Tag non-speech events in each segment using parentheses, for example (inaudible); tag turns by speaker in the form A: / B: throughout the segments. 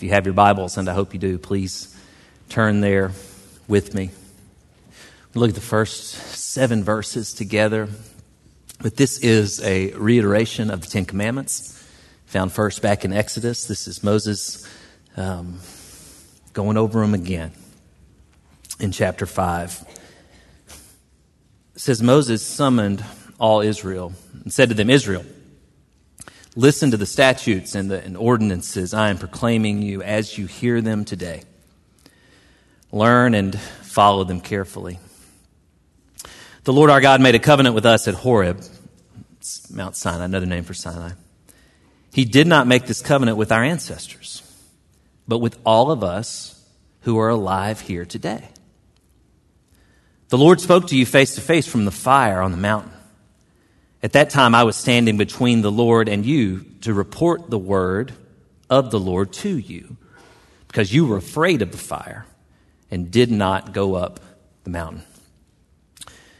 A: if you have your Bibles, and I hope you do, please turn there with me. Look at the first seven verses together. But this is a reiteration of the Ten Commandments, found first back in Exodus. This is Moses um, going over them again in chapter 5. It says, Moses summoned all Israel and said to them, Israel, listen to the statutes and the and ordinances I am proclaiming you as you hear them today. Learn and follow them carefully. The Lord our God made a covenant with us at Horeb, it's Mount Sinai, another name for Sinai. He did not make this covenant with our ancestors, but with all of us who are alive here today. The Lord spoke to you face to face from the fire on the mountain. At that time, I was standing between the Lord and you to report the word of the Lord to you, because you were afraid of the fire and did not go up the mountain.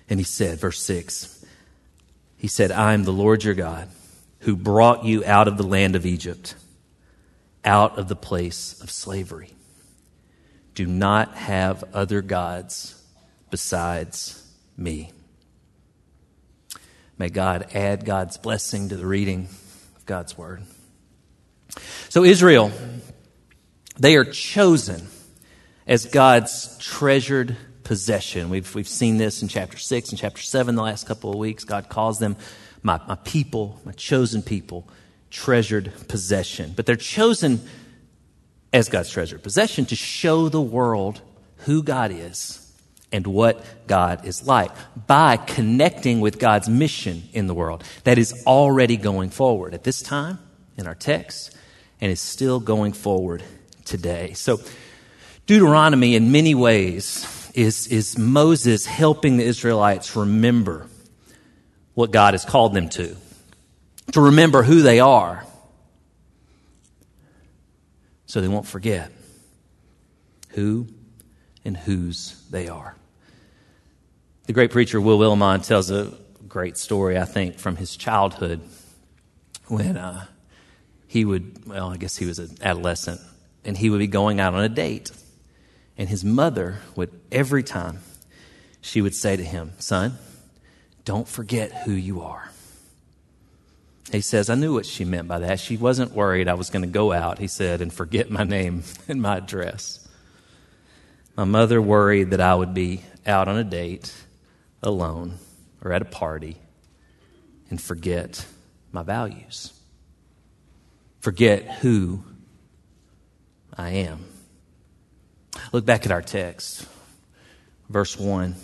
A: And he said, verse 6, he said, I am the Lord your God who brought you out of the land of Egypt, out of the place of slavery. Do not have other gods besides me. May God add God's blessing to the reading of God's word. So, Israel, they are chosen as God's treasured possession. We've, we've seen this in chapter 6 and chapter 7 the last couple of weeks. God calls them my, my people, my chosen people, treasured possession. But they're chosen as God's treasured possession to show the world who God is and what God is like by connecting with God's mission in the world that is already going forward at this time in our text and is still going forward today. So, Deuteronomy, in many ways, is, is Moses helping the Israelites remember what God has called them to, to remember who they are, so they won't forget who and whose they are. The great preacher Will Willimon tells a great story, I think, from his childhood when uh, he would, well, I guess he was an adolescent, and he would be going out on a date. And his mother would, every time, she would say to him, Son, don't forget who you are. He says, I knew what she meant by that. She wasn't worried I was going to go out, he said, and forget my name (laughs) and my address. My mother worried that I would be out on a date alone or at a party and forget my values, forget who I am. Look back at our text. Verse 1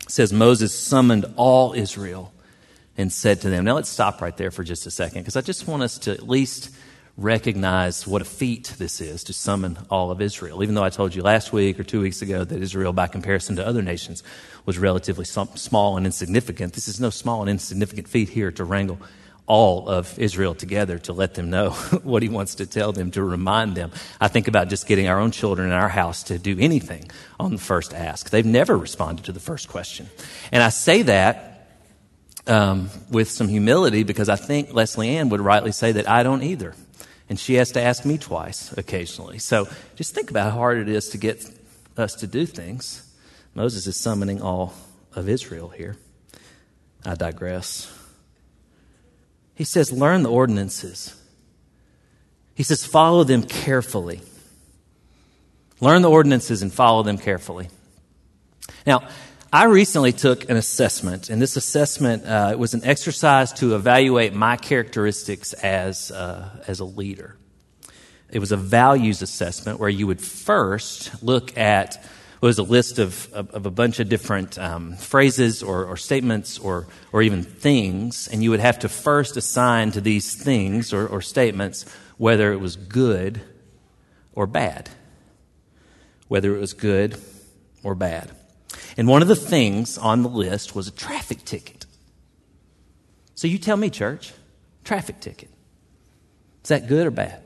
A: it says, Moses summoned all Israel and said to them. Now let's stop right there for just a second because I just want us to at least recognize what a feat this is to summon all of Israel. Even though I told you last week or two weeks ago that Israel, by comparison to other nations, was relatively small and insignificant, this is no small and insignificant feat here to wrangle all of Israel together to let them know (laughs) what he wants to tell them, to remind them. I think about just getting our own children in our house to do anything on the first ask. They've never responded to the first question. And I say that um, with some humility because I think Leslie Ann would rightly say that I don't either and she has to ask me twice occasionally. So just think about how hard it is to get us to do things. Moses is summoning all of Israel here. I digress. He says, learn the ordinances. He says, follow them carefully. Learn the ordinances and follow them carefully. Now, I recently took an assessment, and this assessment uh, it was an exercise to evaluate my characteristics as, uh, as a leader. It was a values assessment where you would first look at what was a list of, of, of a bunch of different um, phrases or, or statements or, or even things, and you would have to first assign to these things or, or statements whether it was good or bad. Whether it was good or bad. And one of the things on the list was a traffic ticket. So you tell me, church, traffic ticket. Is that good or bad?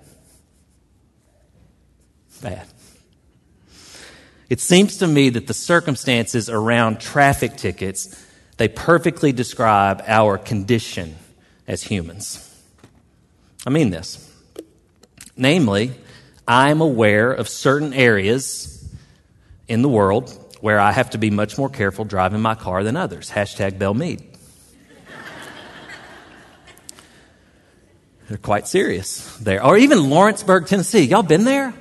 A: Bad. It seems to me that the circumstances around traffic tickets, they perfectly describe our condition as humans. I mean this. Namely, I'm aware of certain areas in the world where I have to be much more careful driving my car than others. Hashtag Belle Meade. They're quite serious there. Or even Lawrenceburg, Tennessee. Y'all been there?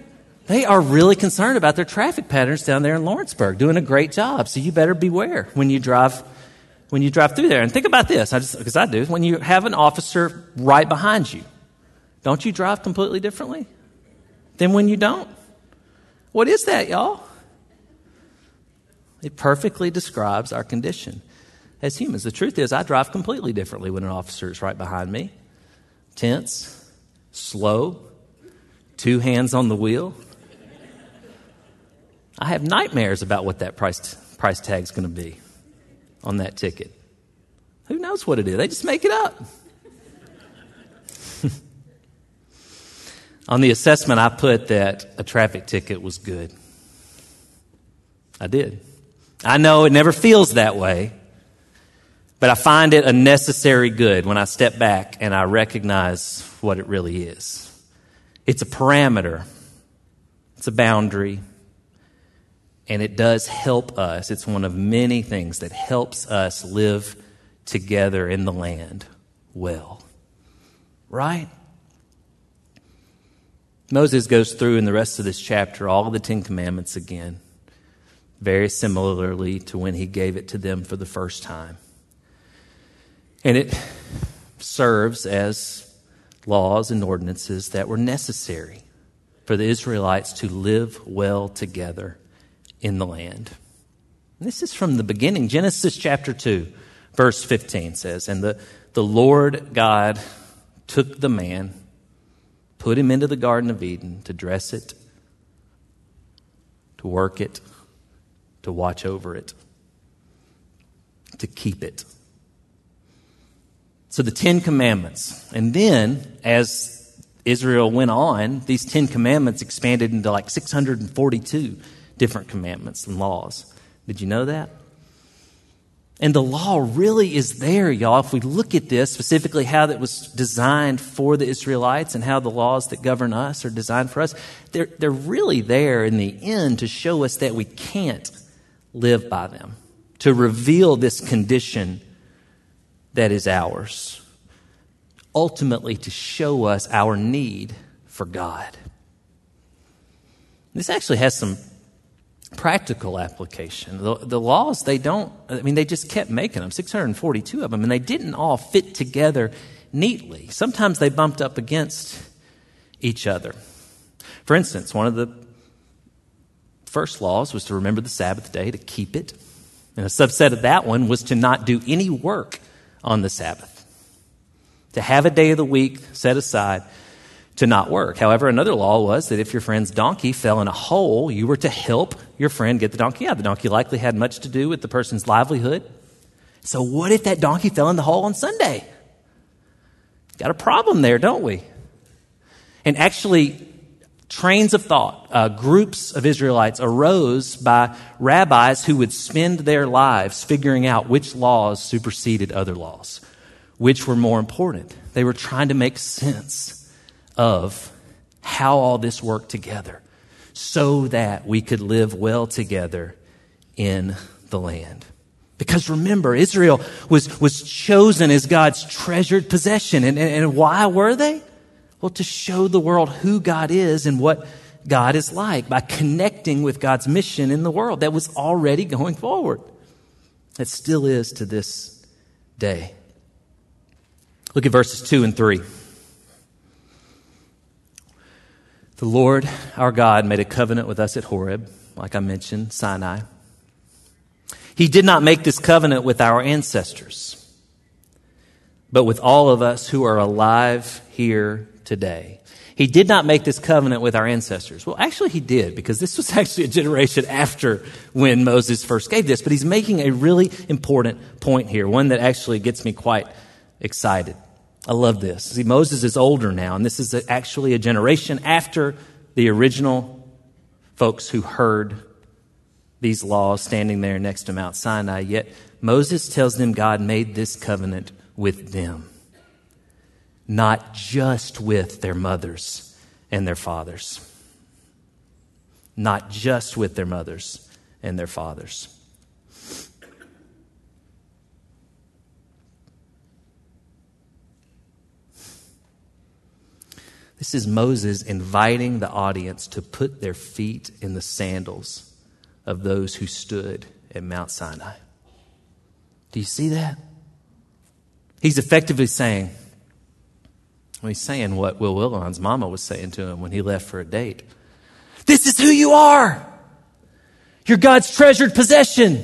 A: They are really concerned about their traffic patterns down there in Lawrenceburg, doing a great job. So you better beware when you drive when you drive through there. And think about this, because I, I do. When you have an officer right behind you, don't you drive completely differently than when you don't? What is that, y'all? It perfectly describes our condition as humans. The truth is, I drive completely differently when an officer is right behind me. Tense, slow, two hands on the wheel. I have nightmares about what that price, price tag's going to be on that ticket. Who knows what it is? They just make it up. (laughs) on the assessment, I put that a traffic ticket was good. I did. I know it never feels that way, but I find it a necessary good when I step back and I recognize what it really is. It's a parameter, it's a boundary, and it does help us. It's one of many things that helps us live together in the land well. Right? Moses goes through in the rest of this chapter all the Ten Commandments again very similarly to when he gave it to them for the first time. And it serves as laws and ordinances that were necessary for the Israelites to live well together in the land. And this is from the beginning. Genesis chapter 2, verse 15 says, And the, the Lord God took the man, put him into the Garden of Eden to dress it, to work it, to watch over it, to keep it. So the Ten Commandments. And then, as Israel went on, these Ten Commandments expanded into like 642 different commandments and laws. Did you know that? And the law really is there, y'all. If we look at this, specifically how that was designed for the Israelites and how the laws that govern us are designed for us, they're, they're really there in the end to show us that we can't live by them, to reveal this condition that is ours, ultimately to show us our need for God. This actually has some practical application. The, the, laws, they don't, I mean, they just kept making them, 642 of them, and they didn't all fit together neatly. Sometimes they bumped up against each other. For instance, one of the first laws was to remember the Sabbath day, to keep it. And a subset of that one was to not do any work on the Sabbath, to have a day of the week set aside to not work. However, another law was that if your friend's donkey fell in a hole, you were to help your friend get the donkey out. The donkey likely had much to do with the person's livelihood. So, what if that donkey fell in the hole on Sunday? Got a problem there, don't we? And actually, trains of thought, uh, groups of Israelites arose by rabbis who would spend their lives figuring out which laws superseded other laws, which were more important. They were trying to make sense of how all this worked together so that we could live well together in the land. Because remember, Israel was, was chosen as God's treasured possession. And, and, and why were they? Well, to show the world who God is and what God is like by connecting with God's mission in the world that was already going forward. That still is to this day. Look at verses 2 and 3. The Lord our God made a covenant with us at Horeb, like I mentioned, Sinai. He did not make this covenant with our ancestors, but with all of us who are alive here today. He did not make this covenant with our ancestors. Well, actually, he did, because this was (laughs) actually a generation after when Moses first gave this. But he's making a really important point here, one that actually gets me quite excited. I love this. See, Moses is older now, and this is actually a generation after the original folks who heard these laws standing there next to Mount Sinai. Yet Moses tells them God made this covenant with them not just with their mothers and their fathers. not just with their mothers and their fathers. This is Moses inviting the audience to put their feet in the sandals of those who stood at Mount Sinai. Do you see that? He's effectively saying, he's saying what Will Willimon's mama was saying to him when he left for a date. This is who you are. You're God's treasured possession.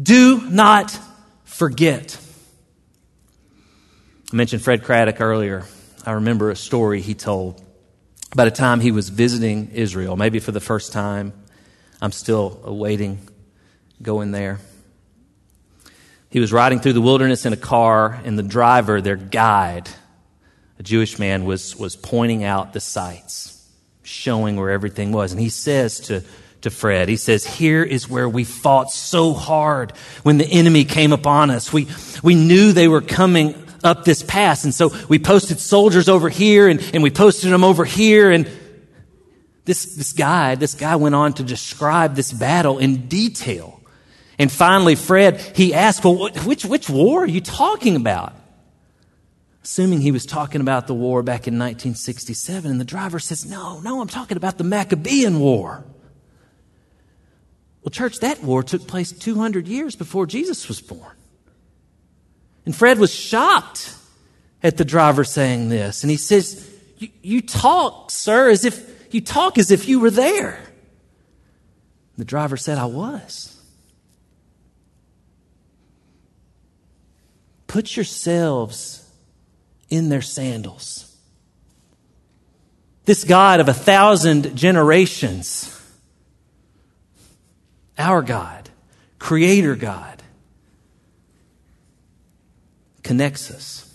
A: Do not forget. I mentioned Fred Craddock earlier. I remember a story he told about a time he was visiting Israel, maybe for the first time. I'm still awaiting going there. He was riding through the wilderness in a car, and the driver, their guide, a Jewish man, was, was pointing out the sights, showing where everything was. And he says to, to Fred, he says, Here is where we fought so hard when the enemy came upon us. We, we knew they were coming up this pass. And so we posted soldiers over here and, and we posted them over here. And this, this guy, this guy went on to describe this battle in detail. And finally, Fred, he asked, well, which, which war are you talking about? Assuming he was talking about the war back in 1967. And the driver says, no, no, I'm talking about the Maccabean War. Well, church, that war took place 200 years before Jesus was born. And Fred was shocked at the driver saying this. And he says, You talk, sir, as if you talk as if you were there. The driver said, I was. Put yourselves in their sandals. This God of a thousand generations, our God, Creator God, connects us,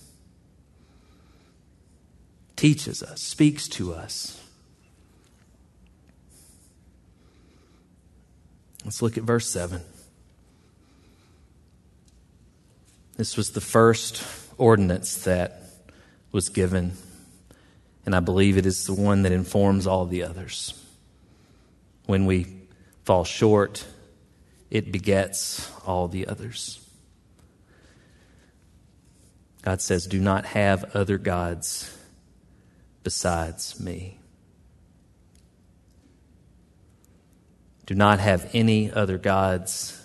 A: teaches us, speaks to us. Let's look at verse 7. This was the first ordinance that was given, and I believe it is the one that informs all the others. When we fall short, it begets all the others. God says, Do not have other gods besides me. Do not have any other gods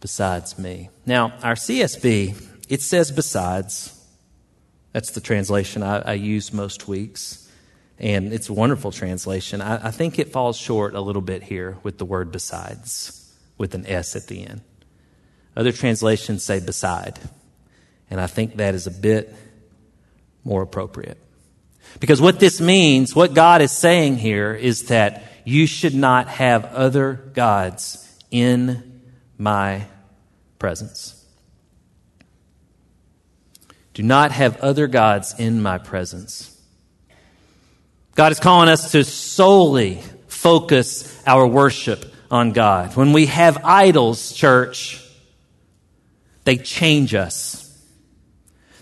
A: besides me. Now, our CSB, it says besides. That's the translation I, I use most weeks. And it's a wonderful translation. I, I think it falls short a little bit here with the word besides, with an S at the end. Other translations say beside. And I think that is a bit more appropriate. Because what this means, what God is saying here, is that you should not have other gods in my presence. Do not have other gods in my presence. God is calling us to solely focus our worship on God. When we have idols, church, they change us.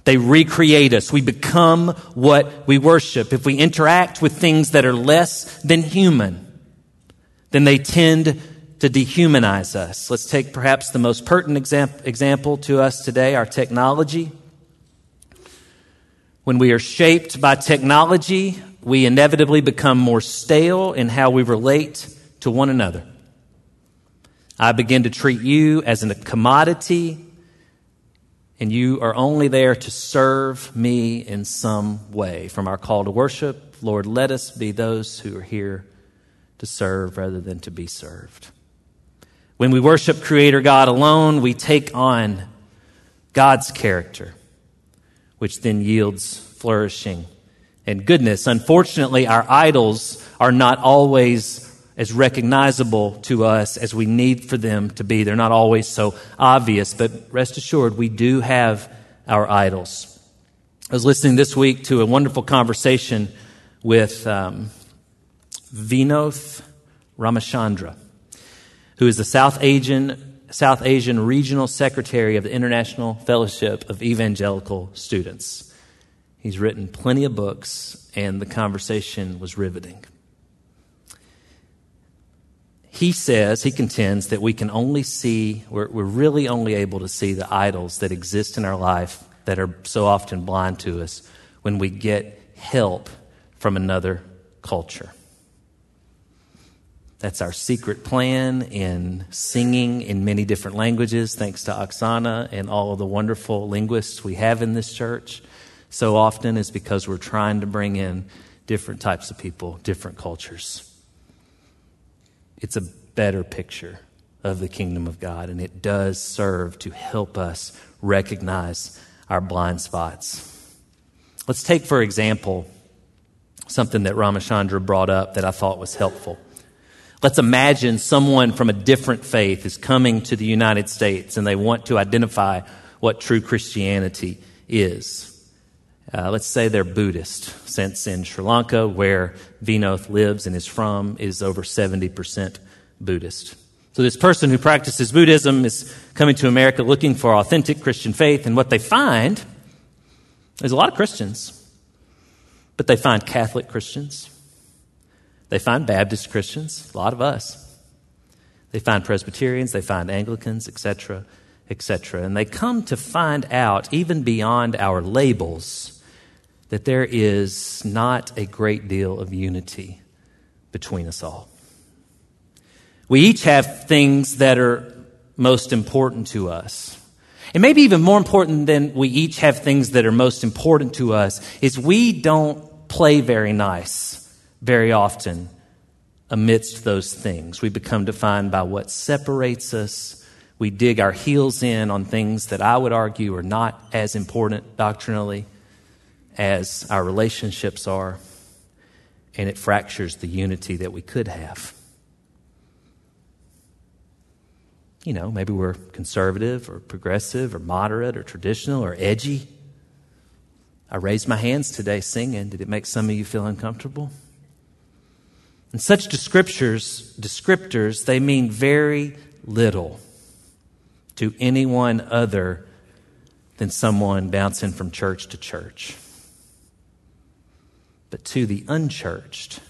A: They recreate us. We become what we worship. If we interact with things that are less than human, then they tend to dehumanize us. Let's take perhaps the most pertinent example to us today our technology. When we are shaped by technology, we inevitably become more stale in how we relate to one another. I begin to treat you as a commodity and you are only there to serve me in some way. From our call to worship, Lord, let us be those who are here to serve rather than to be served. When we worship Creator God alone, we take on God's character, which then yields flourishing and goodness. Unfortunately, our idols are not always as recognizable to us as we need for them to be. They're not always so obvious, but rest assured, we do have our idols. I was listening this week to a wonderful conversation with um, Vinoth Ramachandra, who is the South Asian, South Asian Regional Secretary of the International Fellowship of Evangelical Students. He's written plenty of books, and the conversation was riveting. He says, he contends that we can only see, we're, we're really only able to see the idols that exist in our life that are so often blind to us when we get help from another culture. That's our secret plan in singing in many different languages, thanks to Oksana and all of the wonderful linguists we have in this church. So often is because we're trying to bring in different types of people, different cultures. It's a better picture of the kingdom of God, and it does serve to help us recognize our blind spots. Let's take, for example, something that Ramachandra brought up that I thought was helpful. Let's imagine someone from a different faith is coming to the United States and they want to identify what true Christianity is. Uh, let's say they're Buddhist, since in Sri Lanka, where Vinoth lives and is from, is over 70% Buddhist. So this person who practices Buddhism is coming to America looking for authentic Christian faith, and what they find is a lot of Christians, but they find Catholic Christians, they find Baptist Christians, a lot of us. They find Presbyterians, they find Anglicans, etc., etc. And they come to find out, even beyond our labels, that there is not a great deal of unity between us all. We each have things that are most important to us. And maybe even more important than we each have things that are most important to us is we don't play very nice very often amidst those things. We become defined by what separates us. We dig our heels in on things that I would argue are not as important doctrinally as our relationships are, and it fractures the unity that we could have. You know, maybe we're conservative or progressive or moderate or traditional or edgy. I raised my hands today singing. Did it make some of you feel uncomfortable? And such descriptors, descriptors, they mean very little to anyone other than someone bouncing from church to church. But to the unchurched,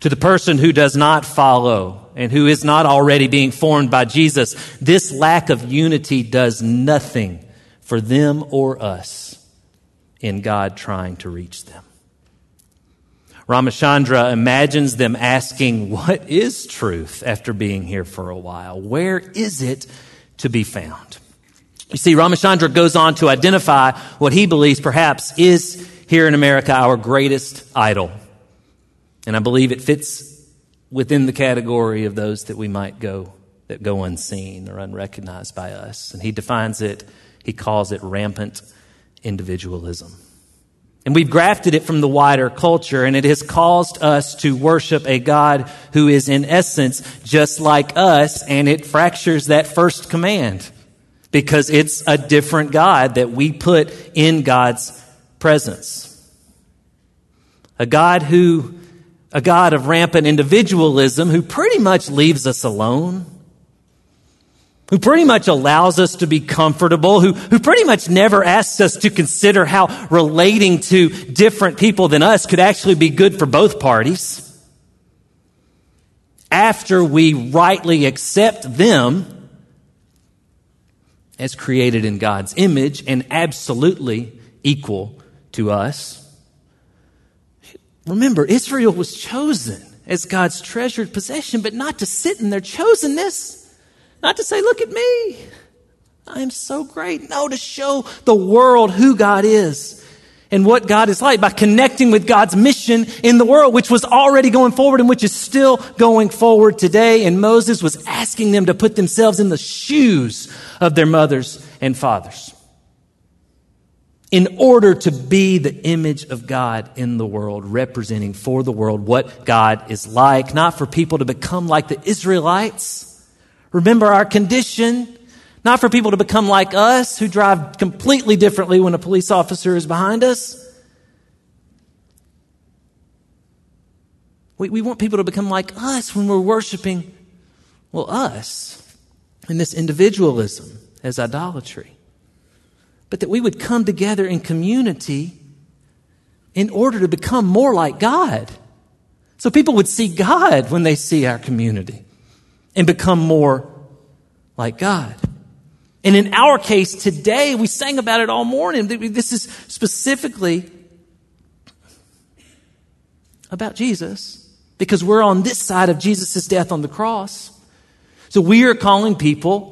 A: to the person who does not follow and who is not already being formed by Jesus, this lack of unity does nothing for them or us in God trying to reach them. Ramachandra imagines them asking, What is truth after being here for a while? Where is it to be found? You see, Ramachandra goes on to identify what he believes perhaps is here in America our greatest idol. And I believe it fits within the category of those that we might go, that go unseen or unrecognized by us. And he defines it, he calls it rampant individualism. And we've grafted it from the wider culture, and it has caused us to worship a God who is in essence just like us, and it fractures that first command because it's a different God that we put in God's presence. A God who, a God of rampant individualism who pretty much leaves us alone who pretty much allows us to be comfortable, who, who pretty much never asks us to consider how relating to different people than us could actually be good for both parties. After we rightly accept them as created in God's image and absolutely equal to us. Remember, Israel was chosen as God's treasured possession, but not to sit in their chosenness not to say, look at me. I am so great. No, to show the world who God is and what God is like by connecting with God's mission in the world, which was already going forward and which is still going forward today. And Moses was asking them to put themselves in the shoes of their mothers and fathers in order to be the image of God in the world, representing for the world what God is like, not for people to become like the Israelites Remember our condition, not for people to become like us who drive completely differently when a police officer is behind us. We, we want people to become like us when we're worshiping, well, us in this individualism as idolatry. But that we would come together in community in order to become more like God. So people would see God when they see our community and become more like God. And in our case today, we sang about it all morning. This is specifically about Jesus because we're on this side of Jesus' death on the cross. So we are calling people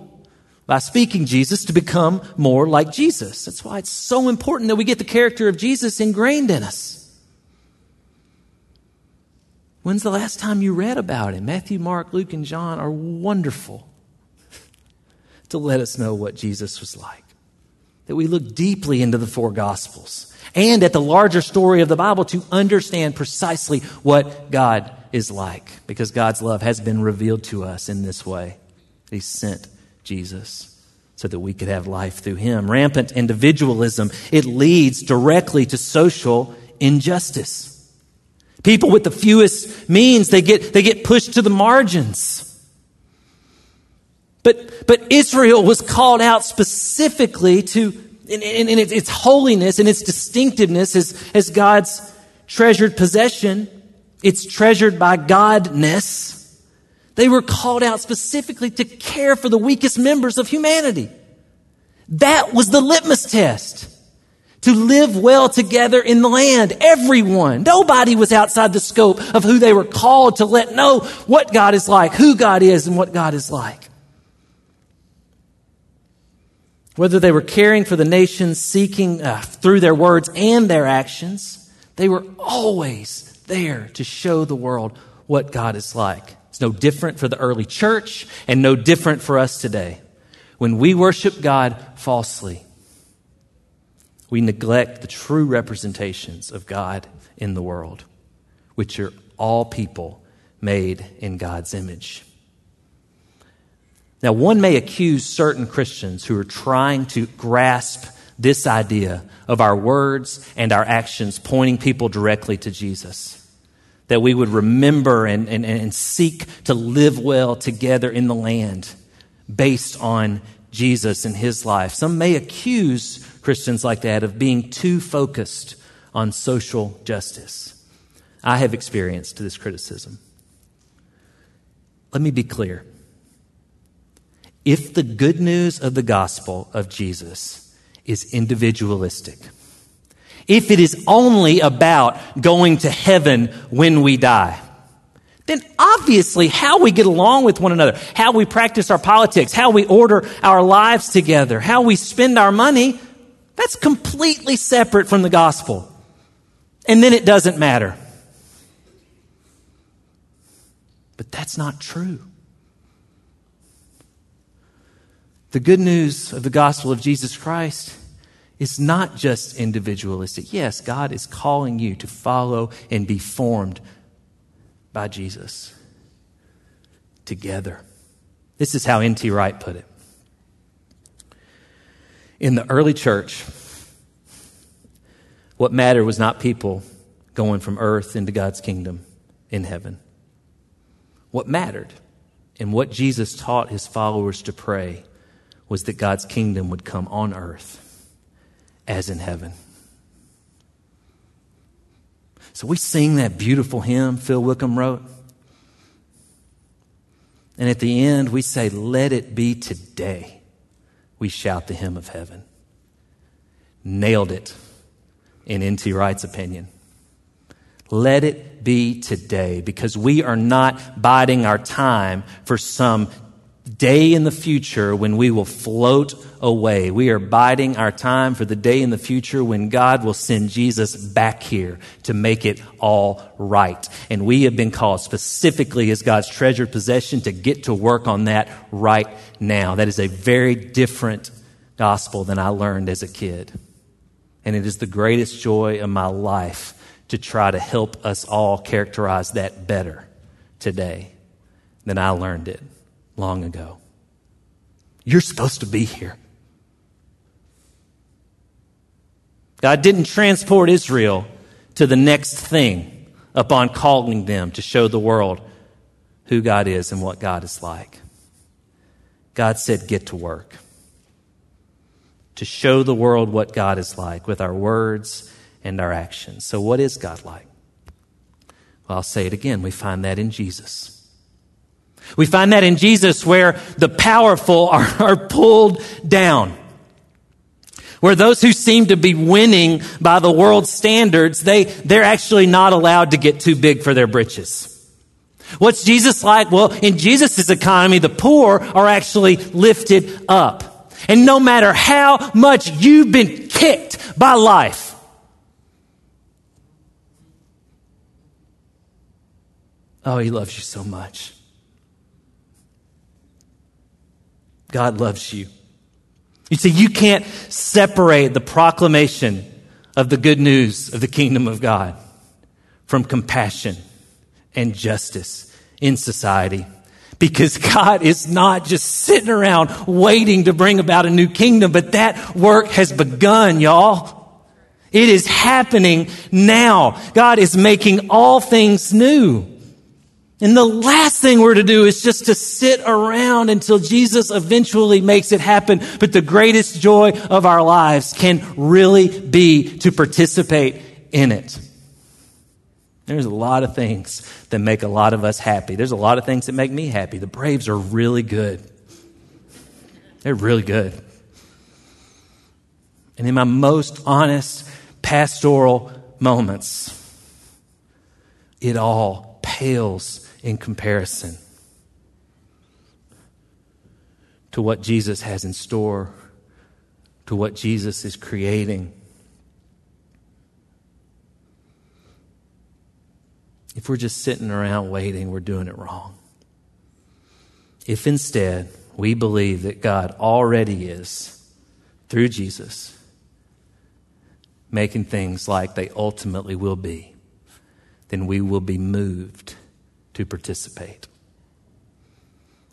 A: by speaking Jesus to become more like Jesus. That's why it's so important that we get the character of Jesus ingrained in us. When's the last time you read about him? Matthew, Mark, Luke, and John are wonderful (laughs) to let us know what Jesus was like. That we look deeply into the four Gospels and at the larger story of the Bible to understand precisely what God is like. Because God's love has been revealed to us in this way. He sent Jesus so that we could have life through him. Rampant individualism, it leads directly to social injustice. People with the fewest means, they get, they get pushed to the margins. But, but Israel was called out specifically to, in, in, in its holiness and its distinctiveness as, as God's treasured possession. It's treasured by Godness. They were called out specifically to care for the weakest members of humanity. That was the litmus test. To live well together in the land. Everyone. Nobody was outside the scope of who they were called to let know what God is like, who God is, and what God is like. Whether they were caring for the nations, seeking uh, through their words and their actions, they were always there to show the world what God is like. It's no different for the early church and no different for us today. When we worship God falsely, we neglect the true representations of God in the world, which are all people made in God's image. Now, one may accuse certain Christians who are trying to grasp this idea of our words and our actions pointing people directly to Jesus that we would remember and, and, and seek to live well together in the land based on Jesus and his life. Some may accuse Christians like that of being too focused on social justice. I have experienced this criticism. Let me be clear. If the good news of the gospel of Jesus is individualistic, if it is only about going to heaven when we die, obviously how we get along with one another, how we practice our politics, how we order our lives together, how we spend our money, that's completely separate from the gospel. And then it doesn't matter. But that's not true. The good news of the gospel of Jesus Christ is not just individualistic. Yes, God is calling you to follow and be formed by Jesus together. This is how N.T. Wright put it. In the early church, what mattered was not people going from earth into God's kingdom in heaven. What mattered and what Jesus taught his followers to pray was that God's kingdom would come on earth as in heaven. So we sing that beautiful hymn Phil Wickham wrote. And at the end, we say, Let it be today. We shout the hymn of heaven. Nailed it, in N.T. Wright's opinion. Let it be today because we are not biding our time for some day in the future when we will float away. We are biding our time for the day in the future when God will send Jesus back here to make it all right. And we have been called specifically as God's treasured possession to get to work on that right now. That is a very different gospel than I learned as a kid. And it is the greatest joy of my life to try to help us all characterize that better today than I learned it long ago. You're supposed to be here. God didn't transport Israel to the next thing upon calling them to show the world who God is and what God is like. God said, Get to work. To show the world what God is like with our words and our actions. So, what is God like? Well, I'll say it again. We find that in Jesus. We find that in Jesus where the powerful are, are pulled down. Where those who seem to be winning by the world's standards, they, they're actually not allowed to get too big for their britches. What's Jesus like? Well, in Jesus' economy, the poor are actually lifted up. And no matter how much you've been kicked by life, oh, he loves you so much. God loves you. You see, you can't separate the proclamation of the good news of the kingdom of God from compassion and justice in society. Because God is not just sitting around waiting to bring about a new kingdom, but that work has begun, y'all. It is happening now. God is making all things new. And the last thing we're to do is just to sit around until Jesus eventually makes it happen. But the greatest joy of our lives can really be to participate in it. There's a lot of things that make a lot of us happy. There's a lot of things that make me happy. The Braves are really good. They're really good. And in my most honest pastoral moments, it all pales in comparison to what Jesus has in store, to what Jesus is creating. If we're just sitting around waiting, we're doing it wrong. If instead we believe that God already is, through Jesus, making things like they ultimately will be, then we will be moved to participate.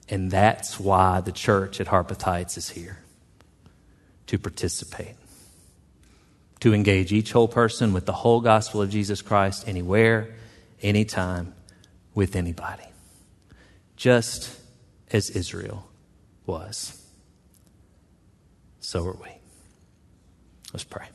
A: And that's why the church at Harpeth Heights is here to participate, to engage each whole person with the whole gospel of Jesus Christ anywhere, anytime, with anybody, just as Israel was. So are we. Let's pray.